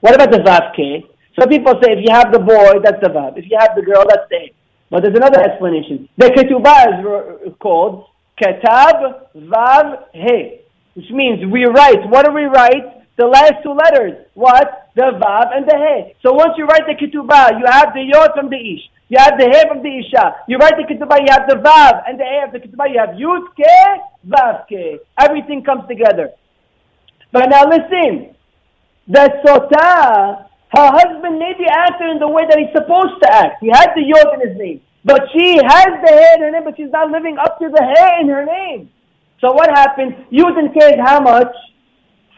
What about the Vavke? So people say if you have the boy, that's the Vav. If you have the girl, that's the But there's another explanation. The Ketubah is called Ketav Vav He, which means we write. What do we write? The last two letters. What? The Vav and the He. So once you write the Ketubah, you have the Yod from the Ish. You have the He from the Isha. You write the Ketubah, you have the Vav and the He of the Ketubah. You have Yud Ke, Vav Ke. Everything comes together. But now listen. The Sota, her husband maybe acted in the way that he's supposed to act. He had the Yod in his name. But she has the hair in her name, but she's not living up to the hair in her name. So what happens? Yud and K is how much?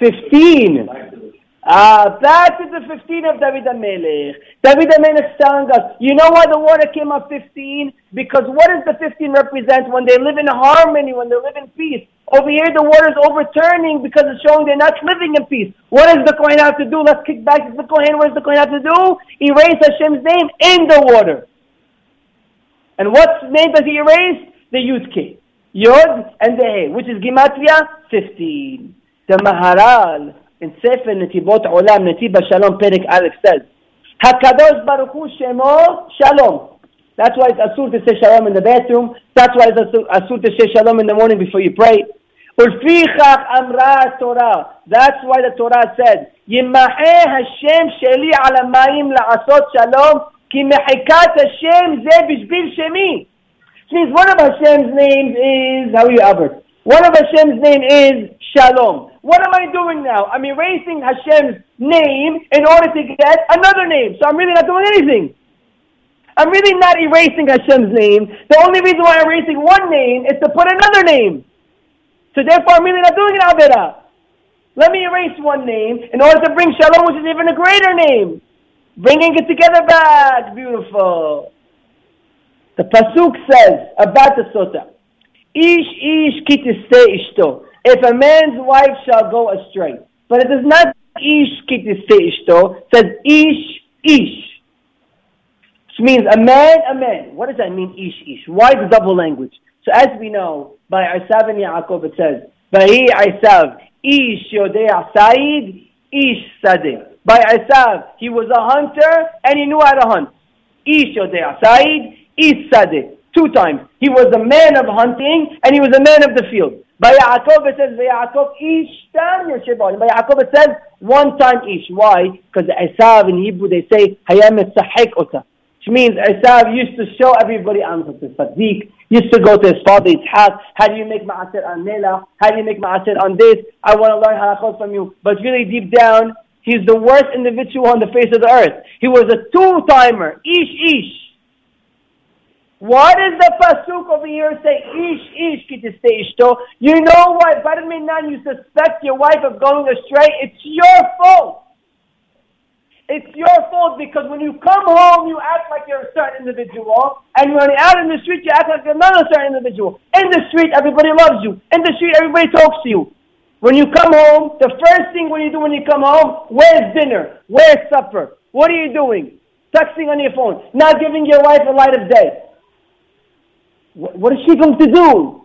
15. Ah, back to the 15 of David HaMelech. David HaMelech is telling us, you know why the water came up 15? Because what does the 15 represent? When they live in harmony, when they live in peace. Over here, the water is overturning because it's showing they're not living in peace. What does the Kohen have to do? Let's kick back to the Kohen. What does the Kohen have to do? Erase Hashem's name in the water. And what name does he erase? The Yud K. Yod and the He, which is Gematria 15. The Maharal in Sefer Netibot Olam, Netiba Shalom, Perek Aleph says, HaKadosh Baruch Hu Shemo Shalom. That's why it's asur to say shalom in the bathroom. That's why it's asur to say shalom in the morning before you pray. ולפיכך אמרה התורה, that's why the Torah said, ימחה השם שלי על המים לעשות שלום, כי מחיקת השם זה בשביל שמי. Which means one of Hashem's names is, how are you, Albert? One of Hashem's name is Shalom. What am I doing now? I'm erasing Hashem's name in order to get another name. So I'm really not doing anything. I'm really not erasing Hashem's name. The only reason why I'm erasing one name is to put another name. So therefore, I'm really not doing an Avera. Let me erase one name in order to bring Shalom, which is even a greater name. Bringing it together back. Beautiful. The Pasuk says about the Sota, Ish ish kitiste ishto. If a man's wife shall go astray. But it does not ish kitiste. Says ish ish. Which means a man, a man. What does that mean, ish ish? Why the double language? So as we know, by Isav and Yaakov it says, Vahi Isav, ish yodea sa'id, ish sadeh. By Isav, he was a hunter and he knew how to hunt. Ish yodea sa'id, ish sadeh two times. He was a man of hunting and he was a man of the field. By Yaakov it says, Yaakov ish tam By Yaakov it says, one time ish. Why? Because Esav in Hebrew they say, hayam sahik ota. Which means Esav used to show everybody answers. Sadiq used to go to his father Yitzhak, how do you make ma'aser on Nela? How do you make ma'aser on this? I want to learn halachot from you. But really deep down, he's the worst individual on the face of the earth. He was a two-timer. Ish, ish. Why does the pasuk over here say ish ish ishto? You know why, Barminan, you suspect your wife of going astray? It's your fault. It's your fault because when you come home, you act like you're a certain individual, and when you're out in the street, you act like another certain individual. In the street, everybody loves you. In the street, everybody talks to you. When you come home, the first thing when you do when you come home, where's dinner? Where's supper? What are you doing? Texting on your phone, not giving your wife a light of day. What is she going to do?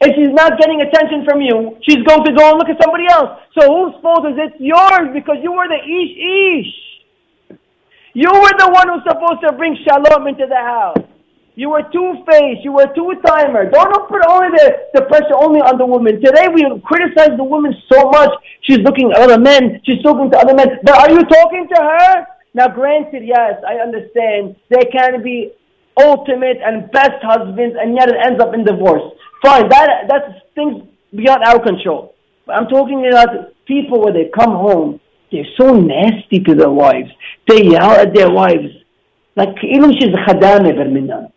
If she's not getting attention from you, she's going to go and look at somebody else. So whose fault is it? Yours, because you were the ish ish. You were the one who's supposed to bring shalom into the house. You were two-faced. You were two-timer. Don't put only the, the pressure only on the woman. Today we criticize the woman so much. She's looking at other men. She's talking to other men. But are you talking to her? Now, granted, yes, I understand there can be ultimate and best husbands, and yet it ends up in divorce. Fine, that that's things beyond our control. But I'm talking about people where they come home, they're so nasty to their wives. They yell at their wives. Like even she's a khadame berminan.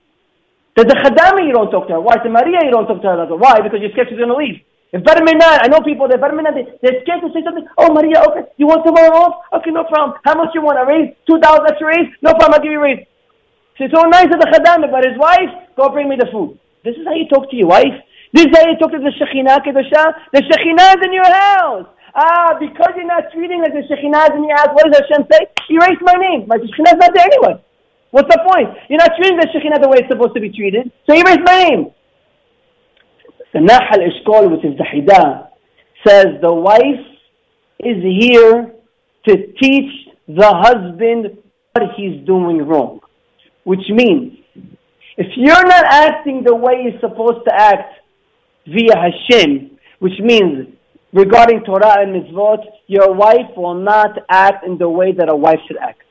There's a khadame you don't talk to her. Why? To Maria you don't talk to her. Why? Because you're scared she's going to leave. If Barminan, I know people, they're Barminan, they, they're scared to say something. Oh, Maria, okay, you want tomorrow off? Okay, no problem. How much you want? A raise? Two dollars extra raise? No problem, I'll give you a raise. She's so nice to the Khadam, but his wife, go bring me the food. This is how you talk to your wife. This is how you talk to the Shekhinah Kedusha. The Shekhinah is in your house. Ah, because you're not treating like the Shekhinah is in your house, what does Hashem say? Erase my name. My Shekhinah is not there anyway. What's the point? You're not treating the Shekhinah the way it's supposed to be treated, so erase my name. The Nahal Eshkol, which is the Hida, says the wife is here to teach the husband what he's doing wrong which means if you're not acting the way you're supposed to act via Hashem, which means regarding Torah and mitzvot, your wife will not act in the way that a wife should act.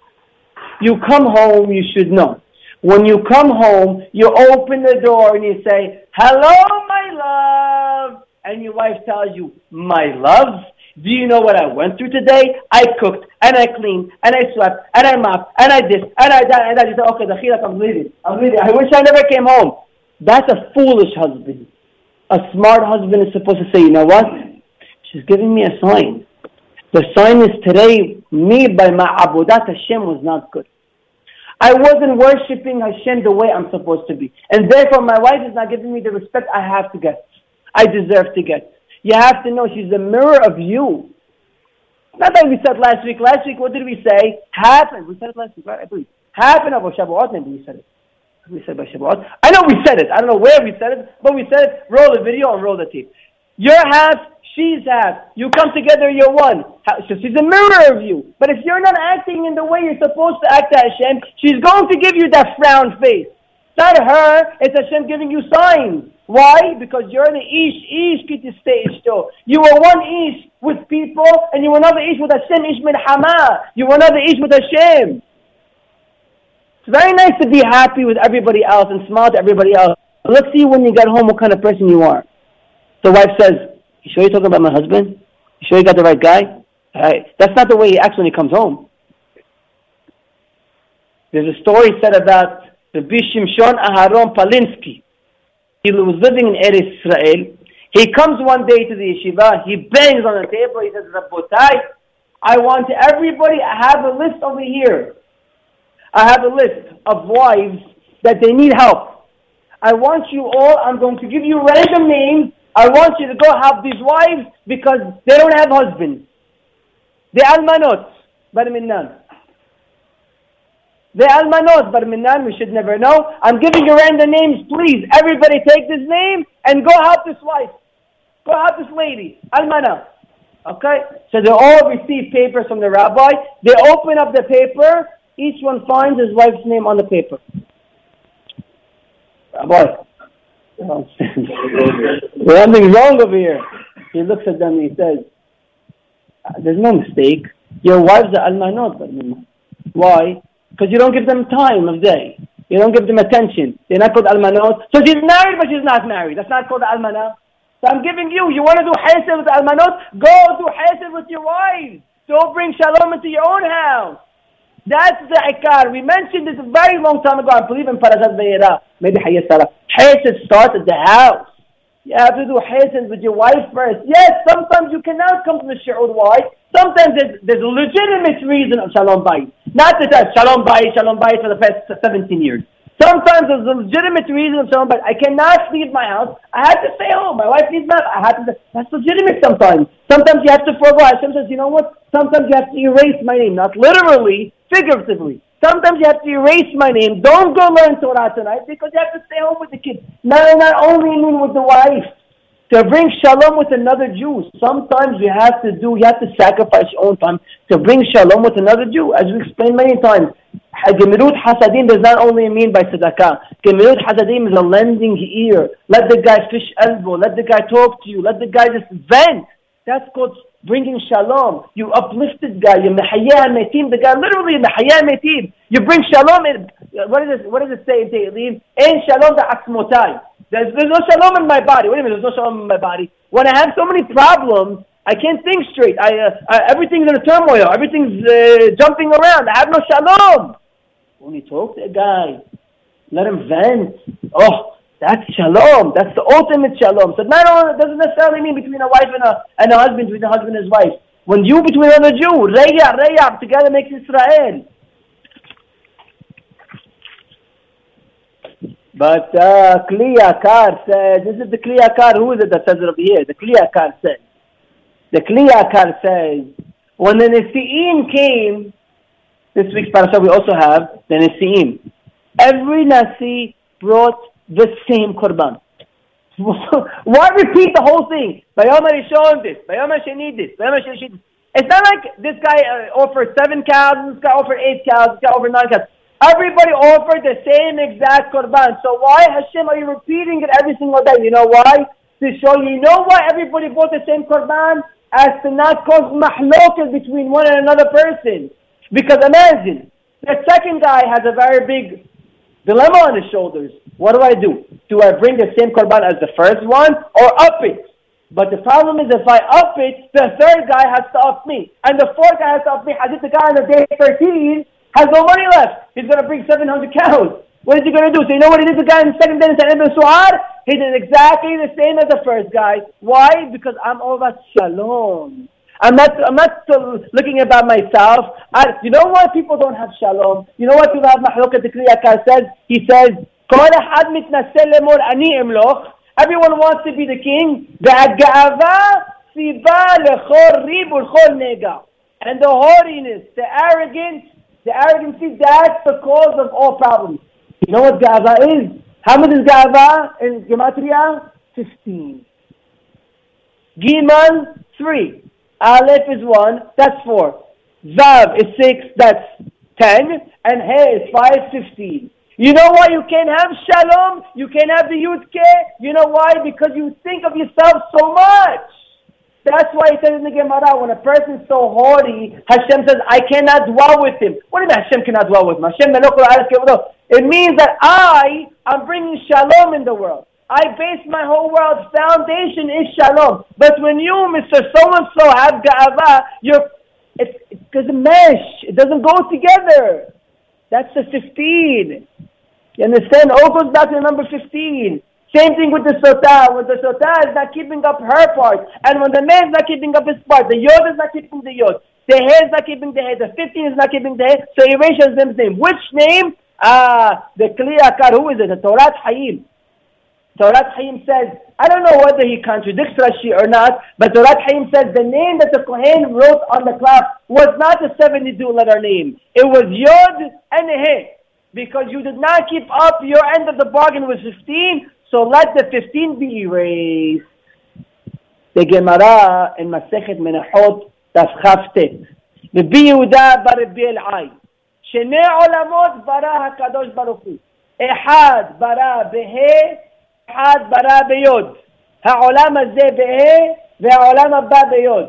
You come home, you should know. When you come home, you open the door and you say, Hello, my love. And your wife tells you, My love? Do you know what I went through today? I cooked and I cleaned and I swept and I mopped and I this and I that and I just said, okay, the chilak, I'm leaving. I'm leaving. I wish I never came home. That's a foolish husband. A smart husband is supposed to say, you know what? She's giving me a sign. The sign is today, me by my abudat Hashem was not good. I wasn't worshiping Hashem the way I'm supposed to be. And therefore my wife is not giving me the respect I have to get. I deserve to get. You have to know she's a mirror of you. Not that we said last week. Last week, what did we say? Half, we said it last week, right? I believe. An hour Shavuot, maybe we said it. We said by Shavuot. I know we said it. I don't know where we said it, but we said it. Roll the video and roll the tape. Your half, she's half. You come together, you're one. So she's a mirror of you. But if you're not acting in the way you're supposed to act to Hashem, she's going to give you that frown face. It's not her, it's Hashem giving you signs. Why? Because you're in the ish, ish kiti stage too. You were one ish with people, and you were another ish with Hashem, ish min hama. You were another ish with Hashem. It's very nice to be happy with everybody else and smile to everybody else. But let's see when you get home what kind of person you are. The wife says, You sure you're talking about my husband? You sure you got the right guy? Right. That's not the way he acts when he comes home. There's a story said about the Bishim Shon Aharon Palinsky. He was living in Eretz Israel. He comes one day to the yeshiva. He bangs on the table. He says, Rabotai, I want everybody, I have a list over here. I have a list of wives that they need help. I want you all, I'm going to give you random names. I want you to go help these wives because they don't have husbands. The almanot, bar minnan. The almanot, bar minnan, we should never know. I'm giving you random names, please. Everybody take this name and go help this wife. Go help this lady, almana. Okay? So they all receive papers from the rabbi. They open up the paper. Each one finds his wife's name on the paper. Rabbi, something's wrong over here. He looks at them and he says, uh, there's no mistake. Your wives are almanot. Why? Because you don't give them time of day. You don't give them attention. They're not called almanot. So she's married, but she's not married. That's not called almanah. So I'm giving you, you want to do hesed with almanot? Go do hesed with your wives. Don't bring shalom into your own house. That's the ikar. We mentioned this a very long time ago, I believe in Parashat Vayera. Maybe Hayei Sarah. Hesed starts at the house. You have to do hesed with your wife first. Yes, sometimes you cannot come to the shiur. Why? Sometimes there's, there's a legitimate reason of shalom bayit. Not that that's shalom bayit, shalom bayit for the past 17 years. Sometimes there's a legitimate reason of shalom bayit. I cannot leave my house. I have to stay home. My wife needs milk. I have to. That's legitimate sometimes. Sometimes you have to forego. Sometimes you know what? Sometimes you have to erase my name, not literally, figuratively. Sometimes you have to erase my name. Don't go learn Torah tonight because you have to stay home with the kids. Not, not only with the wife. To bring shalom with another Jew. Sometimes you have to do, you have to sacrifice your own time to bring shalom with another Jew. As we explained many times, Gemirut Hasadim does not only mean by tzedakah. Gemirut Hasadim is a lending ear. Let the guy fish elbow. Let the guy talk to you. Let the guy just vent. That's called bringing shalom. You uplifted guy. You mehayah metim. The guy literally mehayah metim. You bring shalom. What does it? What does it say in Tehillim? Ein shalom da'atzmotai. There's, there's no shalom in my body. Wait a minute. There's no shalom in my body. When I have so many problems, I can't think straight. I, uh, I everything's in a turmoil. Everything's uh, jumping around. I have no shalom. When you talk to a guy, let him vent. Oh, that's shalom. That's the ultimate shalom. So not only, it doesn't necessarily mean between a wife and a, and a husband, between a husband and his wife. When you between another Jew, reya, reya, together makes Israel. But uh, Kli Yakar says, this is the Kli Yakar, who is it that says it over here? The Kli Yakar says. The Kli Yakar says, when the Nesi'im came, this week's parasha we also have the Nesi'im. Every Nasi brought the same korban. Why repeat the whole thing? Bayom Rishon this, Bayom Sheni this, Bayom Sheni It's not like this guy uh, offered seven cows, this guy offered eight cows, this guy offered nine cows. Everybody offered the same exact korban. So why, Hashem, are you repeating it every single day? You know why? To show you know why everybody bought the same korban? As to not cause mahlokas between one and another person. Because imagine, the second guy has a very big dilemma on his shoulders. What do I do? Do I bring the same korban as the first one or up it? But the problem is if I up it, the third guy has to up me. And the fourth guy has to up me. As if the guy on the day 13 has no money left. He's going to bring 700 cows. What is he going to do? So you know what he did the guy in the second day in Ibn Su'ad? He did exactly the same as the first guy. Why? Because I'm all about shalom. I'm not, I'm not looking about myself. I, you know why people don't have shalom? You know what people have mahlokat the says? He says, Everyone wants to be the king. And the haughtiness, the arrogance, the arrogancy, that's the cause of all problems. You know what ga'ava is? How much is ga'ava in Gematria? 15. Giman, 3. Aleph is 1, that's 4. Zav is 6, that's 10. And He is 5, 15. You know why you can't have shalom? You can't have the Yudke? You know why? Because you think of yourself so much. That's why it says in the Gemara, when a person is so haughty, Hashem says, I cannot dwell with him. What do you mean Hashem cannot dwell with him? Hashem It means that I am bringing shalom in the world. I base my whole world's foundation is shalom. But when you, Mr. So-and-so, have ga'ava, you're, it's, it doesn't mesh. It doesn't go together. That's the 15. You understand? All goes back to number 15. Same thing with the sota. When the sota is not keeping up her part, and when the man is not keeping up his part, the yod is not keeping the yod. The head is not keeping the head. The 15 is not keeping the head. So erase his name. Which name? Ah, the Kli Yakar. Who is it? The Or HaHayim. Or HaHayim says, I don't know whether he contradicts Rashi or not, but Or HaHayim says the name that the Kohen wrote on the cloth was not a 72 letter name. It was Yod and He. Because you did not keep up your end of the bargain was 15, so let the 15 be erased. The Gemara in Masechet Menachot דף כ"ט. רבי יהודה ברבי אלעאי, שני עולמות ברא הקדוש ברוך הוא. אחד ברא בה', אחד ברא ביוד. העולם הזה בה' והעולם הבא ביוד.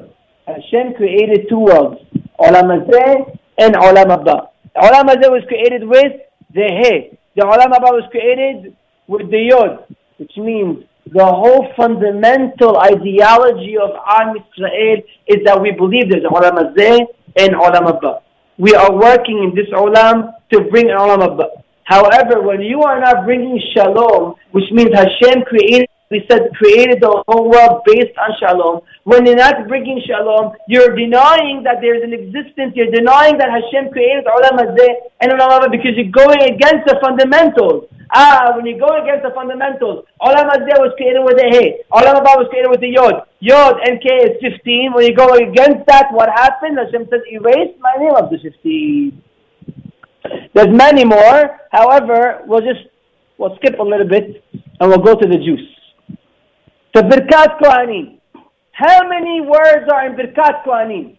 Hashem created two worlds, עולם הזה and עולם הבא. העולם הזה was created with the he. The עולם הבא was created with the yod which means the whole fundamental ideology of Am Israel is that we believe there's Olam Hazeh and Olam Abba. We are working in this Olam to bring Olam Abba. However, when you are not bringing Shalom, which means Hashem created we said created the whole world based on shalom. When you're not bringing shalom, you're denying that there's an existence. You're denying that Hashem created olam hazeh and olam haba because you're going against the fundamentals. Ah, when you go against the fundamentals, olam hazeh was created with a hey, olam haba was created with a yod. Yod and k is 15. When you go against that, what happened? Hashem says, erase my name of the 15. There's many more. However, we'll just we'll skip a little bit and we'll go to the juice. The Birkat Kohanim. How many words are in Birkat Kohanim?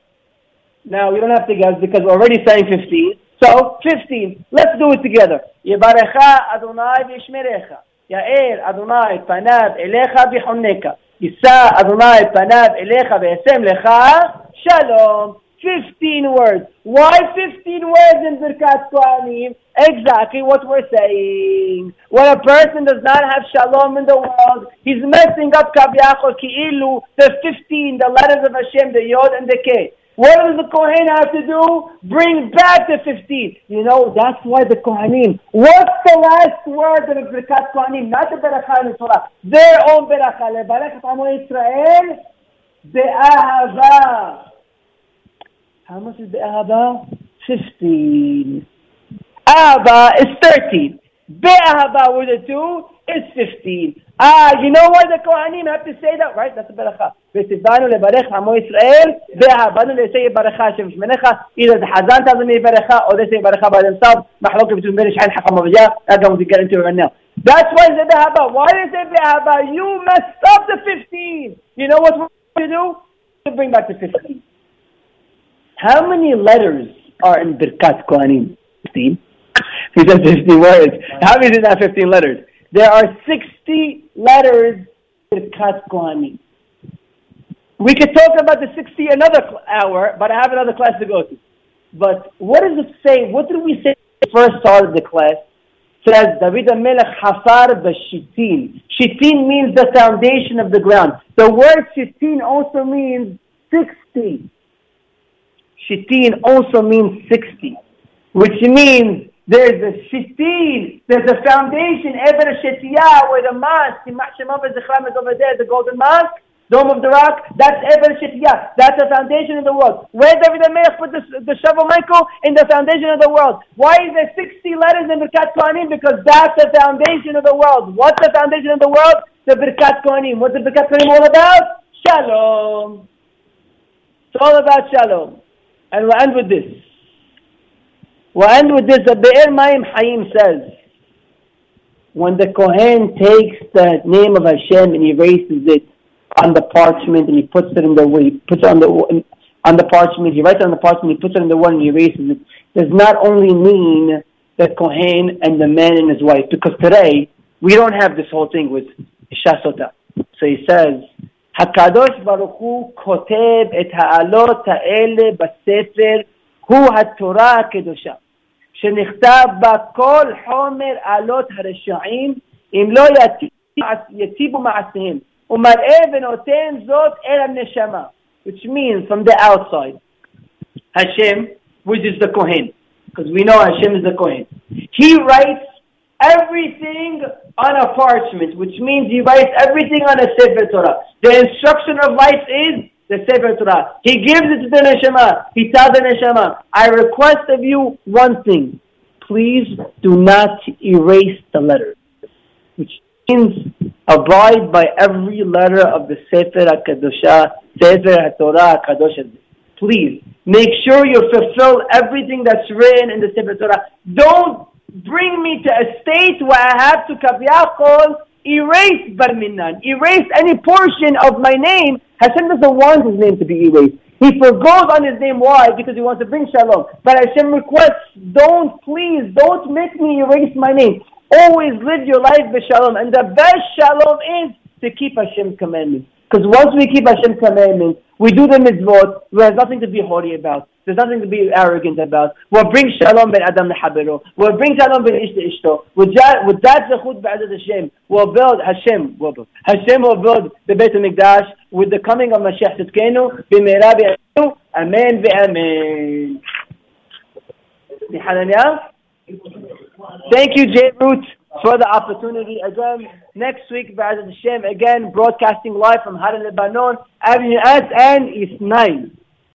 Now, we don't have to guess because we're already saying 15. So, 15. Let's do it together. Yebarecha Adonai v'yishmerecha. Ya'er Adonai panav elecha b'chonneka. Yisa Adonai panav elecha v'yasem lecha. Shalom. 15 words. Why 15 words in Birkat Kohanim? Exactly what we're saying. When a person does not have shalom in the world, he's messing up Kavyachol Ki'ilu, the 15, the letters of Hashem, the Yod and the K. What does the Kohen have to do? Bring back the 15. You know, that's why the Kohanim. What's the last word of the Birkat Kohanim? Not the Beracha in Torah. Their own Beracha. Lebarech Amo Israel. Be'ahava. How much is the Ahava? 15. Ahava is 13. Be'ahava with the two is 15. Ah, you know why the Kohanim have to say that? Right? That's a beracha. וציוונו לברך עמו ישראל, ואהבנו לעשה ברכה השם שמניך, either the Hazan tells them ברכה, or they say ברכה by themselves, מחלוקת between Ben Ishmael Hakam Avijah, that's what we get into right now. That's why they say Behaba. Why they say Behaba? You messed up the 15. You know what to do? To bring back the 15. How many letters are in Birkat Kohanim? 15. He said 15 words. How many is that 15 letters? There are 60 letters in Kohanim. We could talk about the 60 another hour, but I have another class to go to. But what does it say? What did we say first started the class? Says David Melech Hafar b'shitin. Shitin means the foundation of the ground. The word shitin also means 60. Shitin also means 60, which means there's a shittin. there's a foundation, Ever Shetiyah, where the mosque, is over there, the golden mosque, Dome of the Rock, that's Ever Shitya. That's the foundation of the world. Where David HaMelech put the, the shovel Michael? In the foundation of the world. Why is there 60 letters in Birkat Kohanim? Because that's the foundation of the world. What's the foundation of the world? The Birkat Kohanim. What's the Birkat Kohanim all about? Shalom. It's all about Shalom. And we'll end with this. End with this. The Be'er Mayim Hayim says, when the Kohen takes the name of Hashem and erases it, on the parchment and he puts it in the he puts it on the on the parchment. He writes it on the parchment. He puts it in the one and he erases it. Does not only mean the kohen and the man and his wife, because today we don't have this whole thing with shasota. So he says, Hakadosh Baruch Hu kotev et ha'alot ha'ele b'sefer hu ha'torah ha'kedosha. שנכתב בה כל חומר עלות הרשעים אם לא יטיבו מעשיהם which means from the outside. Hashem, which is the Kohen, because we know Hashem is the Kohen. He writes everything on a parchment, which means he writes everything on a Sefer Torah. The instruction of life is the Sefer Torah. He gives it to the Neshama. He tells the Neshama, I request of you one thing. Please do not erase the letter. Which means abide by every letter of the Sefer HaKadosha, Sefer HaTorah HaKadosh. Please, make sure you fulfill everything that's written in the Sefer Torah. Don't bring me to a state where I have to kaviyachol erase Barminan, erase any portion of my name. Hashem doesn't want his name to be erased. He forgoes on his name. Why? Because he wants to bring shalom. But Hashem requests, don't, please, don't make me erase my name. Always live your life with shalom. And the best shalom is to keep Hashem's commandments. Because once we keep Hashem's commandments, we do the mitzvot, there's nothing to be haughty about. There's nothing to be arrogant about. We'll bring shalom ben Adam lehabero. We'll bring shalom ben ish ishto. With that, with that zechut b'adat Hashem, we'll build Hashem. We'll build. Hashem will build the Beit HaMikdash with the coming of Mashiach Tzidkenu b'meira b'yanu. Amen v'amen. Thank you, J Root, for the opportunity. Again, next week, Ba'adat Hashem, again, broadcasting live from Haran Lebanon, Avenue S and East 9.